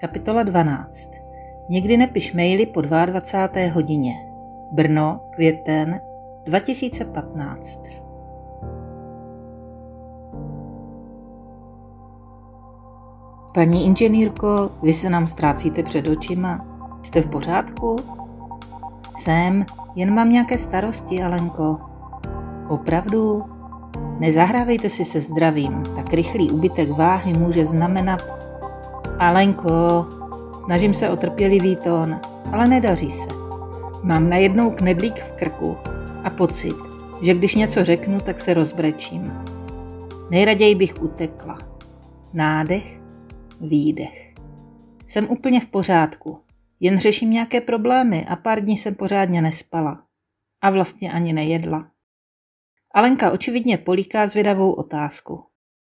Kapitola 12. Nikdy nepiš maily po 22. hodině. Brno, květen 2015. Paní inženýrko, vy se nám ztrácíte před očima. Jste v pořádku? Jsem, jen mám nějaké starosti, Alenko. Opravdu? Nezahrávejte si se zdravím, tak rychlý úbytek váhy může znamenat Alenko, snažím se o trpělivý tón, ale nedaří se. Mám najednou knedlík v krku a pocit, že když něco řeknu, tak se rozbrečím. Nejraději bych utekla. Nádech, výdech. Jsem úplně v pořádku, jen řeším nějaké problémy a pár dní jsem pořádně nespala. A vlastně ani nejedla. Alenka očividně poliká zvědavou otázku.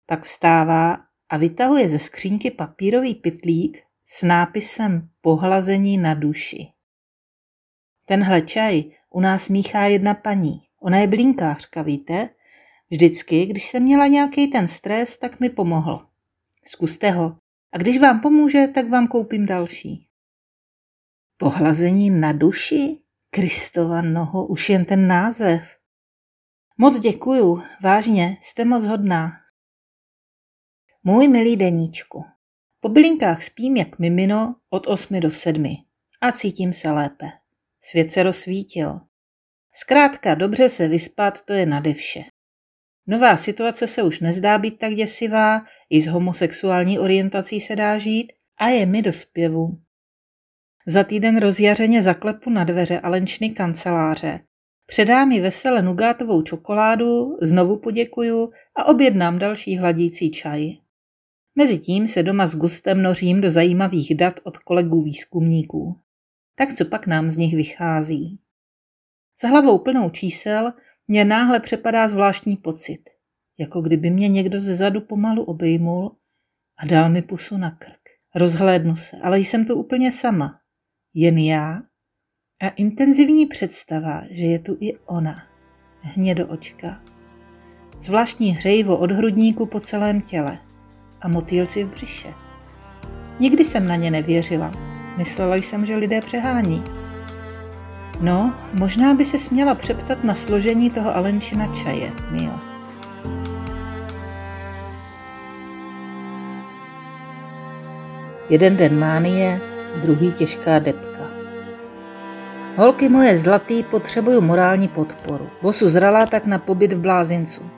Pak vstává a vytahuje ze skřínky papírový pytlík s nápisem Pohlazení na duši. Tenhle čaj u nás míchá jedna paní. Ona je blinkářka, víte? Vždycky, když jsem měla nějaký ten stres, tak mi pomohl. Zkuste ho. A když vám pomůže, tak vám koupím další. Pohlazení na duši? Kristova noho, už jen ten název. Moc děkuju, vážně, jste moc hodná. Můj milý deníčku. Po bylinkách spím jak mimino od 8 do 7 a cítím se lépe. Svět se rozsvítil. Zkrátka, dobře se vyspat, to je nade vše. Nová situace se už nezdá být tak děsivá, i s homosexuální orientací se dá žít a je mi do zpěvu. Za týden rozjařeně zaklepu na dveře Alenčny kanceláře. Předá mi vesele nugátovou čokoládu, znovu poděkuju a objednám další hladící čaj. Mezitím se doma s gustem nořím do zajímavých dat od kolegů výzkumníků. Tak co pak nám z nich vychází? S hlavou plnou čísel mě náhle přepadá zvláštní pocit, jako kdyby mě někdo ze zadu pomalu obejmul a dal mi pusu na krk. Rozhlédnu se, ale jsem tu úplně sama. Jen já a intenzivní představa, že je tu i ona. Hnědo očka. Zvláštní hřejivo od hrudníku po celém těle a motýlci v břiše. Nikdy jsem na ně nevěřila. Myslela jsem, že lidé přehání. No, možná by se směla přeptat na složení toho Alenčina čaje, Mio. Jeden den mánie, druhý těžká depka. Holky moje zlatý, potřebuju morální podporu. Bosu zralá tak na pobyt v blázincu.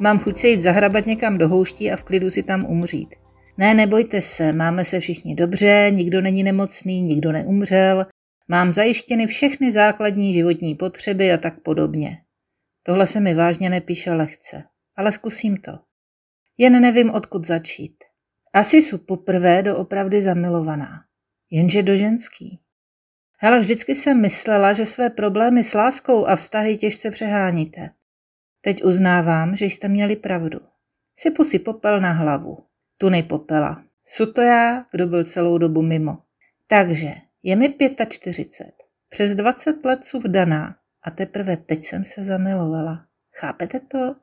Mám chuť se jít zahrabat někam do houští a v klidu si tam umřít. Ne, nebojte se, máme se všichni dobře, nikdo není nemocný, nikdo neumřel, mám zajištěny všechny základní životní potřeby a tak podobně. Tohle se mi vážně nepíše lehce, ale zkusím to. Jen nevím, odkud začít. Asi jsou poprvé doopravdy zamilovaná. Jenže do ženský. Hele, vždycky jsem myslela, že své problémy s láskou a vztahy těžce přeháníte. Teď uznávám, že jste měli pravdu. Sypu si popel na hlavu. Tuny popela. Su to já, kdo byl celou dobu mimo. Takže je mi 45. Přes 20 let jsou vdaná a teprve teď jsem se zamilovala. Chápete to?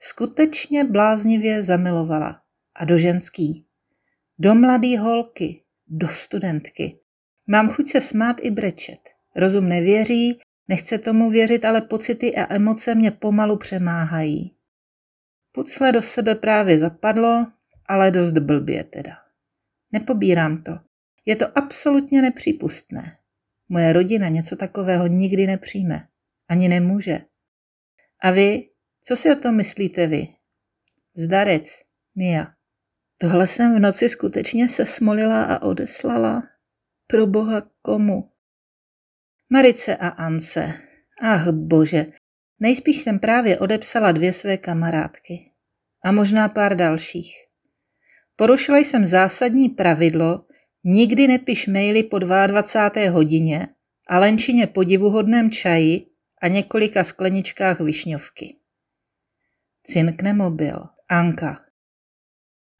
Skutečně bláznivě zamilovala. A do ženský. Do mladý holky. Do studentky. Mám chuť se smát i brečet. Rozum nevěří, Nechce tomu věřit, ale pocity a emoce mě pomalu přemáhají. Pucle do sebe právě zapadlo, ale dost blbě teda. Nepobírám to. Je to absolutně nepřípustné. Moje rodina něco takového nikdy nepřijme. Ani nemůže. A vy, co si o tom myslíte vy? Zdarec, Mia. Tohle jsem v noci skutečně se smolila a odeslala. Pro boha komu? Marice a Ance. Ach bože, nejspíš jsem právě odepsala dvě své kamarádky. A možná pár dalších. Porušila jsem zásadní pravidlo, nikdy nepiš maily po 22. hodině a lenčině po divuhodném čaji a několika skleničkách višňovky. Cinkne mobil. Anka.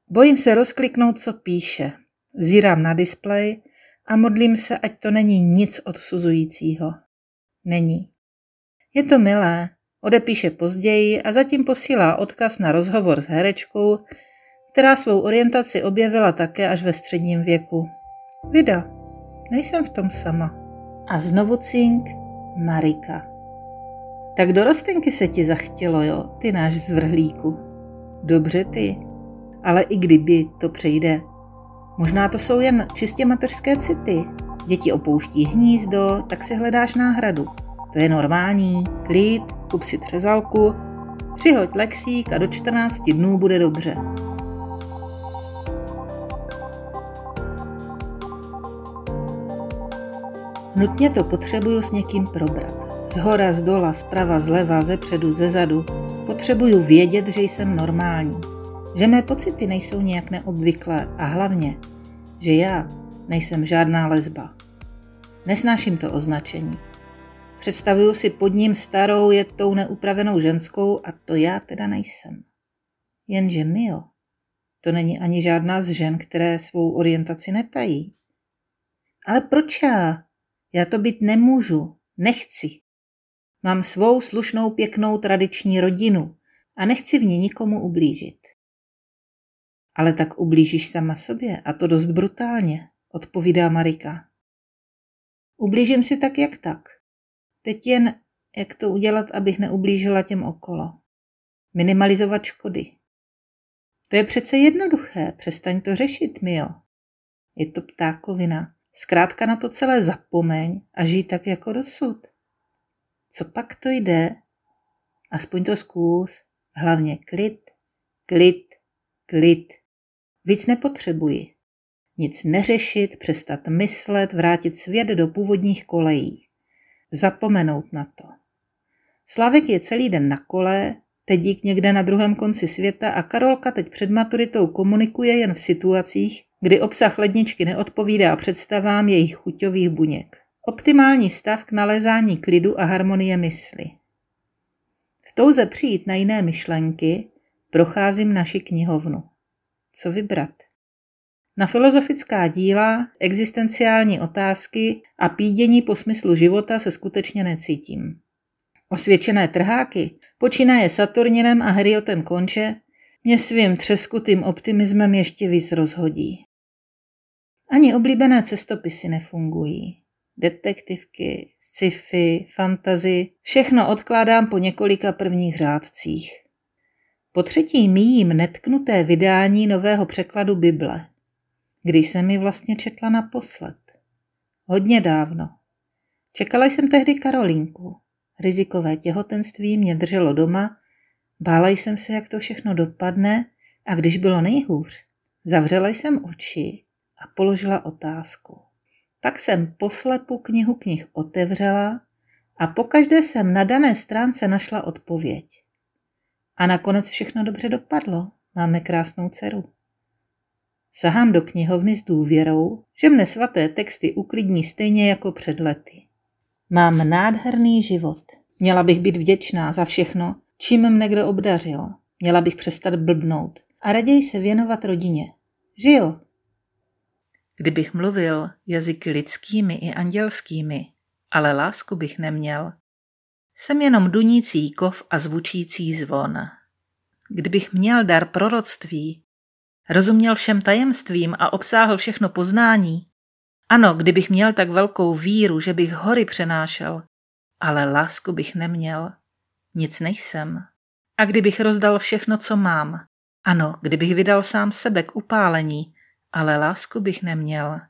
Bojím se rozkliknout, co píše. Zírám na displej a modlím se, ať to není nic odsuzujícího. Není. Je to milé, odepíše později a zatím posílá odkaz na rozhovor s herečkou, která svou orientaci objevila také až ve středním věku. Vida, nejsem v tom sama. A znovu cink, Marika. Tak do rostenky se ti zachtělo, jo, ty náš zvrhlíku. Dobře ty, ale i kdyby to přejde. Možná to jsou jen čistě mateřské city. Děti opouští hnízdo, tak si hledáš náhradu. To je normální, klid, kup si třezalku, přihoď lexík a do 14 dnů bude dobře. Nutně to potřebuju s někým probrat. Z hora, z dola, zprava, zleva, ze předu, ze zadu. Potřebuju vědět, že jsem normální. Že mé pocity nejsou nějak neobvyklé a hlavně, že já nejsem žádná lesba. Nesnáším to označení. Představuju si pod ním starou, je tou neupravenou ženskou a to já teda nejsem. Jenže Mio, to není ani žádná z žen, které svou orientaci netají. Ale proč já? Já to být nemůžu, nechci. Mám svou slušnou, pěknou tradiční rodinu a nechci v ní nikomu ublížit. Ale tak ublížíš sama sobě a to dost brutálně, odpovídá Marika. Ublížím si tak jak tak. Teď jen, jak to udělat, abych neublížila těm okolo. Minimalizovat škody. To je přece jednoduché, přestaň to řešit, Mio. Je to ptákovina. Zkrátka na to celé zapomeň a žij tak jako dosud. Co pak to jde? Aspoň to zkus. Hlavně klid, klid, klid. Víc nepotřebuji. Nic neřešit, přestat myslet, vrátit svět do původních kolejí. Zapomenout na to. Slavek je celý den na kole, teď dík někde na druhém konci světa a Karolka teď před maturitou komunikuje jen v situacích, kdy obsah ledničky neodpovídá představám jejich chuťových buněk. Optimální stav k nalezání klidu a harmonie mysli. V touze přijít na jiné myšlenky procházím naši knihovnu. Co vybrat? Na filozofická díla, existenciální otázky a pídění po smyslu života se skutečně necítím. Osvědčené trháky, počínaje Saturninem a Heriotem konče, mě svým třeskutým optimismem ještě víc rozhodí. Ani oblíbené cestopisy nefungují. Detektivky, sci-fi, fantazy, všechno odkládám po několika prvních řádcích. Po třetí míjím netknuté vydání nového překladu Bible. Když jsem ji vlastně četla naposled? Hodně dávno. Čekala jsem tehdy Karolínku. Rizikové těhotenství mě drželo doma, bála jsem se, jak to všechno dopadne a když bylo nejhůř, zavřela jsem oči a položila otázku. Pak jsem poslepu knihu knih otevřela a pokaždé jsem na dané stránce našla odpověď. A nakonec všechno dobře dopadlo. Máme krásnou dceru. Sahám do knihovny s důvěrou, že mne svaté texty uklidní stejně jako před lety. Mám nádherný život. Měla bych být vděčná za všechno, čím mne kdo obdařil. Měla bych přestat blbnout a raději se věnovat rodině. Žil. Kdybych mluvil jazyky lidskými i andělskými, ale lásku bych neměl. Jsem jenom dunící kov a zvučící zvon. Kdybych měl dar proroctví, rozuměl všem tajemstvím a obsáhl všechno poznání, ano, kdybych měl tak velkou víru, že bych hory přenášel, ale lásku bych neměl, nic nejsem. A kdybych rozdal všechno, co mám, ano, kdybych vydal sám sebe k upálení, ale lásku bych neměl,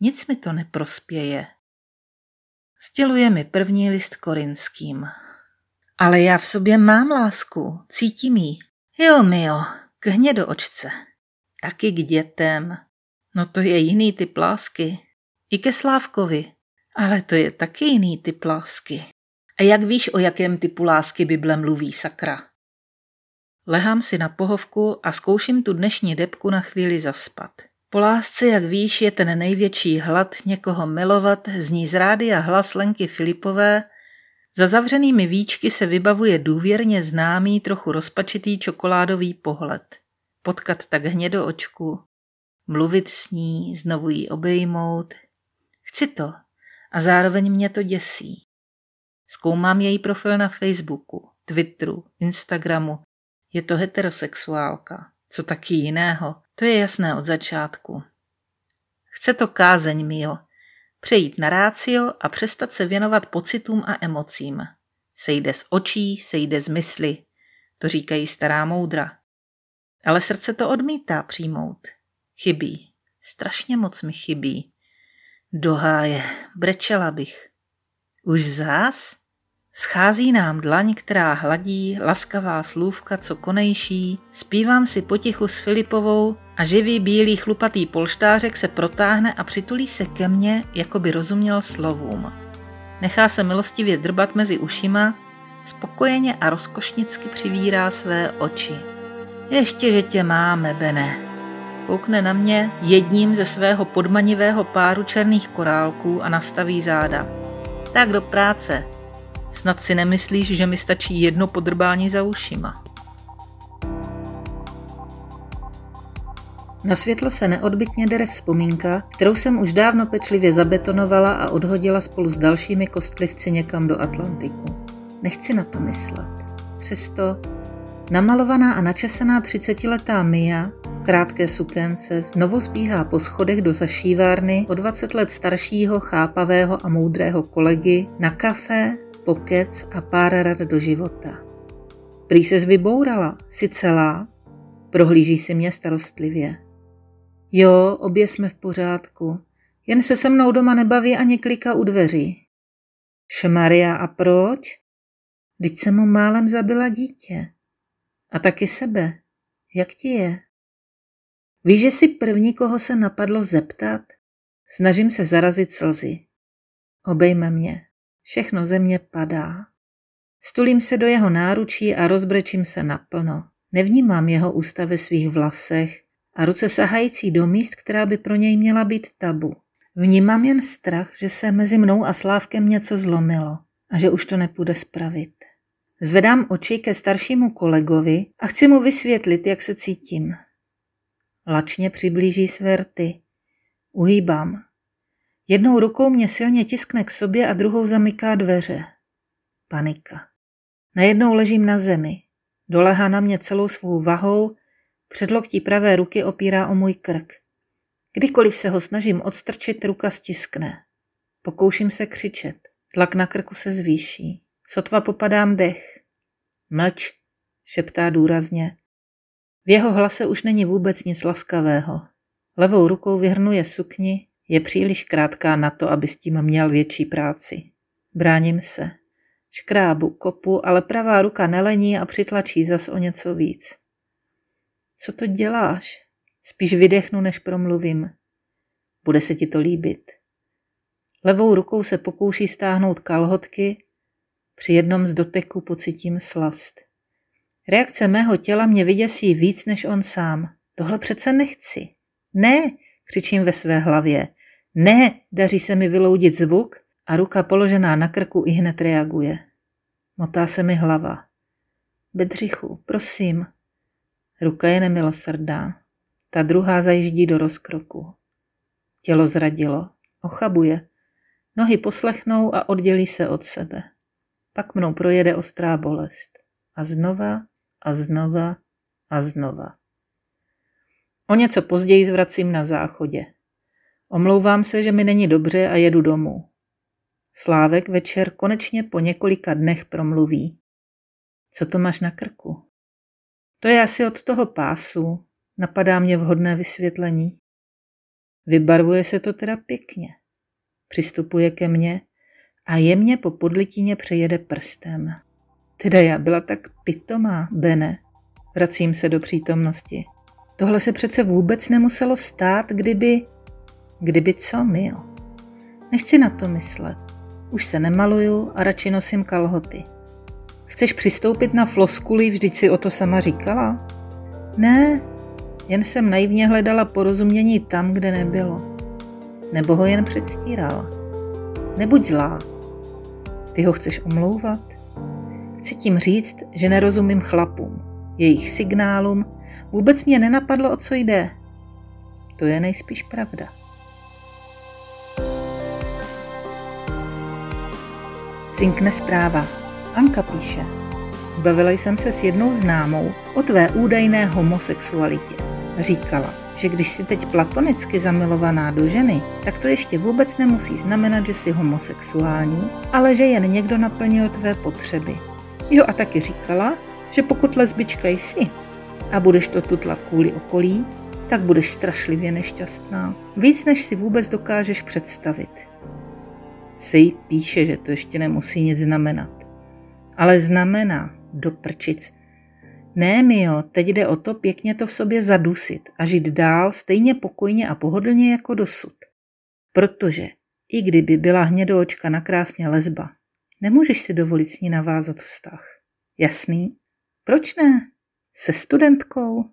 nic mi to neprospěje. Stěluje mi první list korinským. Ale já v sobě mám lásku, cítím ji. Jo, mio, k hnědo očce. Taky k dětem. No to je jiný typ lásky. I ke Slávkovi. Ale to je taky jiný typ lásky. A jak víš, o jakém typu lásky Bible mluví, sakra? Lehám si na pohovku a zkouším tu dnešní debku na chvíli zaspat. Po lásce, jak víš, je ten největší hlad někoho milovat, zní z rády a hlas Lenky Filipové. Za zavřenými víčky se vybavuje důvěrně známý, trochu rozpačitý čokoládový pohled. Potkat tak hnědo očku, mluvit s ní, znovu ji obejmout. Chci to a zároveň mě to děsí. Zkoumám její profil na Facebooku, Twitteru, Instagramu. Je to heterosexuálka. Co taky jiného, to je jasné od začátku. Chce to kázeň, Mio. Přejít na rácio a přestat se věnovat pocitům a emocím. Sejde z očí, sejde z mysli. To říkají stará moudra. Ale srdce to odmítá přijmout. Chybí. Strašně moc mi chybí. Doháje, brečela bych. Už zás? Schází nám dlaň, která hladí, laskavá slůvka, co konejší, zpívám si potichu s Filipovou a živý bílý chlupatý polštářek se protáhne a přitulí se ke mně, jako by rozuměl slovům. Nechá se milostivě drbat mezi ušima, spokojeně a rozkošnicky přivírá své oči. Ještě, že tě máme, Bene. Koukne na mě jedním ze svého podmanivého páru černých korálků a nastaví záda. Tak do práce, Snad si nemyslíš, že mi stačí jedno podrbání za ušima. Na světlo se neodbytně dere vzpomínka, kterou jsem už dávno pečlivě zabetonovala a odhodila spolu s dalšími kostlivci někam do Atlantiku. Nechci na to myslet. Přesto namalovaná a načesaná třicetiletá Mia v krátké sukence znovu zbíhá po schodech do zašívárny o 20 let staršího, chápavého a moudrého kolegy na kafe pokec a pár rad do života. Prý ses vybourala, si celá? Prohlíží si mě starostlivě. Jo, obě jsme v pořádku. Jen se se mnou doma nebaví ani klika u dveří. Šmaria, a proč? Vždyť jsem mu málem zabila dítě. A taky sebe. Jak ti je? Víš, že si první, koho se napadlo zeptat? Snažím se zarazit slzy. Obejme mě. Všechno ze mě padá. Stulím se do jeho náručí a rozbrečím se naplno. Nevnímám jeho ústa ve svých vlasech a ruce sahající do míst, která by pro něj měla být tabu. Vnímám jen strach, že se mezi mnou a Slávkem něco zlomilo a že už to nepůjde spravit. Zvedám oči ke staršímu kolegovi a chci mu vysvětlit, jak se cítím. Lačně přiblíží své rty. Uhýbám. Jednou rukou mě silně tiskne k sobě a druhou zamyká dveře. Panika. Najednou ležím na zemi. Dolehá na mě celou svou vahou, předloktí pravé ruky opírá o můj krk. Kdykoliv se ho snažím odstrčit, ruka stiskne. Pokouším se křičet. Tlak na krku se zvýší. Sotva popadám dech. Mlč, šeptá důrazně. V jeho hlase už není vůbec nic laskavého. Levou rukou vyhrnuje sukni je příliš krátká na to, aby s tím měl větší práci. Bráním se. Škrábu, kopu, ale pravá ruka nelení a přitlačí zas o něco víc. Co to děláš? Spíš vydechnu, než promluvím. Bude se ti to líbit. Levou rukou se pokouší stáhnout kalhotky, při jednom z doteku pocitím slast. Reakce mého těla mě vyděsí víc než on sám. Tohle přece nechci. Ne, křičím ve své hlavě. Ne, daří se mi vyloudit zvuk a ruka položená na krku i hned reaguje. Motá se mi hlava. Bedřichu, prosím. Ruka je nemilosrdná. Ta druhá zajíždí do rozkroku. Tělo zradilo. Ochabuje. Nohy poslechnou a oddělí se od sebe. Pak mnou projede ostrá bolest. A znova, a znova, a znova. O něco později zvracím na záchodě. Omlouvám se, že mi není dobře a jedu domů. Slávek večer konečně po několika dnech promluví. Co to máš na krku? To je asi od toho pásu. Napadá mě vhodné vysvětlení. Vybarvuje se to teda pěkně. Přistupuje ke mně a jemně po podlitině přejede prstem. Teda já byla tak pitomá, Bene. Vracím se do přítomnosti. Tohle se přece vůbec nemuselo stát, kdyby... Kdyby co, Mio? Nechci na to myslet. Už se nemaluju a radši nosím kalhoty. Chceš přistoupit na floskuli, vždyť si o to sama říkala? Ne, jen jsem naivně hledala porozumění tam, kde nebylo. Nebo ho jen předstírala. Nebuď zlá. Ty ho chceš omlouvat? Chci tím říct, že nerozumím chlapům, jejich signálům, vůbec mě nenapadlo, o co jde. To je nejspíš pravda. Cinkne zpráva. Anka píše. Bavila jsem se s jednou známou o tvé údajné homosexualitě. Říkala, že když si teď platonicky zamilovaná do ženy, tak to ještě vůbec nemusí znamenat, že jsi homosexuální, ale že jen někdo naplnil tvé potřeby. Jo a taky říkala, že pokud lesbička jsi a budeš to tutlat kvůli okolí, tak budeš strašlivě nešťastná. Víc, než si vůbec dokážeš představit. Sej píše, že to ještě nemusí nic znamenat. Ale znamená, do prčic. Ne, Mio, teď jde o to pěkně to v sobě zadusit a žít dál stejně pokojně a pohodlně jako dosud. Protože i kdyby byla hnědoočka na krásně lesba, nemůžeš si dovolit s ní navázat vztah. Jasný? Proč ne? Se studentkou?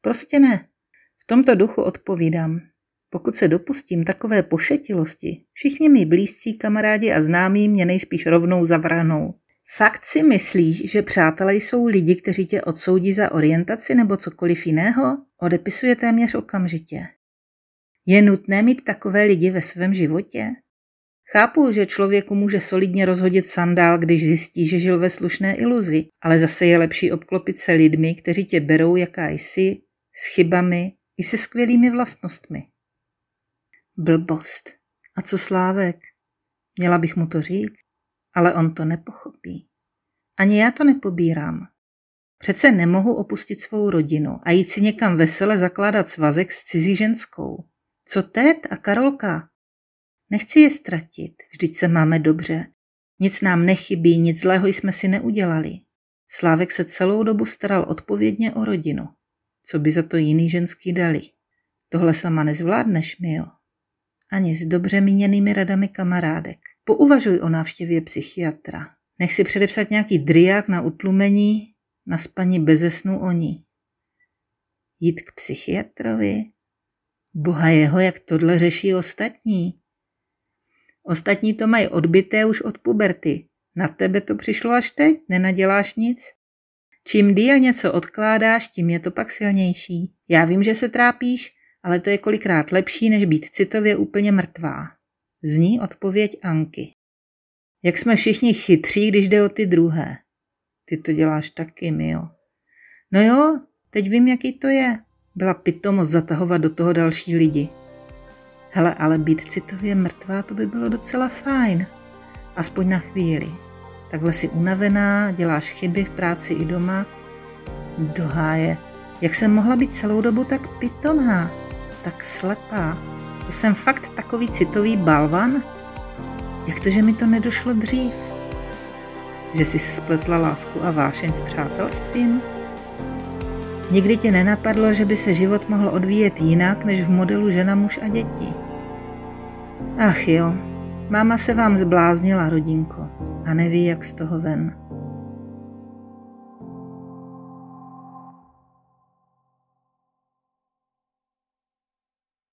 Prostě ne. V tomto duchu odpovídám. Pokud se dopustím takové pošetilosti, všichni mi blízcí kamarádi a známí mě nejspíš rovnou zavrhnou. Fakt si myslíš, že přátelé jsou lidi, kteří tě odsoudí za orientaci nebo cokoliv jiného? Odepisuje téměř okamžitě. Je nutné mít takové lidi ve svém životě? Chápu, že člověku může solidně rozhodit sandál, když zjistí, že žil ve slušné iluzi, ale zase je lepší obklopit se lidmi, kteří tě berou, jaká jsi, s chybami i se skvělými vlastnostmi. Blbost. A co Slávek? Měla bych mu to říct? Ale on to nepochopí. Ani já to nepobírám. Přece nemohu opustit svou rodinu a jít si někam vesele zakládat svazek s cizí ženskou. Co Ted a Karolka? Nechci je ztratit, vždyť se máme dobře. Nic nám nechybí, nic zlého jsme si neudělali. Slávek se celou dobu staral odpovědně o rodinu. Co by za to jiný ženský dali? Tohle sama nezvládneš, Mio. Ani s dobře míněnými radami kamarádek. Pouvažuj o návštěvě psychiatra. Nech si předepsat nějaký driák na utlumení, na spaní beze snu o ní. Jít k psychiatrovi? Boha jeho, jak tohle řeší ostatní. Ostatní to mají odbité už od puberty. Na tebe to přišlo až teď, nenaděláš nic? Čím díl něco odkládáš, tím je to pak silnější. Já vím, že se trápíš, ale to je kolikrát lepší, než být citově úplně mrtvá. Zní odpověď Anky. Jak jsme všichni chytří, když jde o ty druhé. Ty to děláš taky, Mio. No jo, teď vím, jaký to je. Byla pitomost zatahovat do toho další lidi. Hele, ale být citově mrtvá, to by bylo docela fajn. Aspoň na chvíli. Takhle si unavená, děláš chyby v práci i doma. Do háje. Jak jsem mohla být celou dobu tak pitomá, tak slepá. To jsem fakt takový citový balvan? Jak to, že mi to nedošlo dřív? Že jsi spletla lásku a vášeň s přátelstvím? Nikdy tě nenapadlo, že by se život mohl odvíjet jinak než v modelu žena, muž a děti. Ach jo, máma se vám zbláznila, rodinko, a neví, jak z toho ven.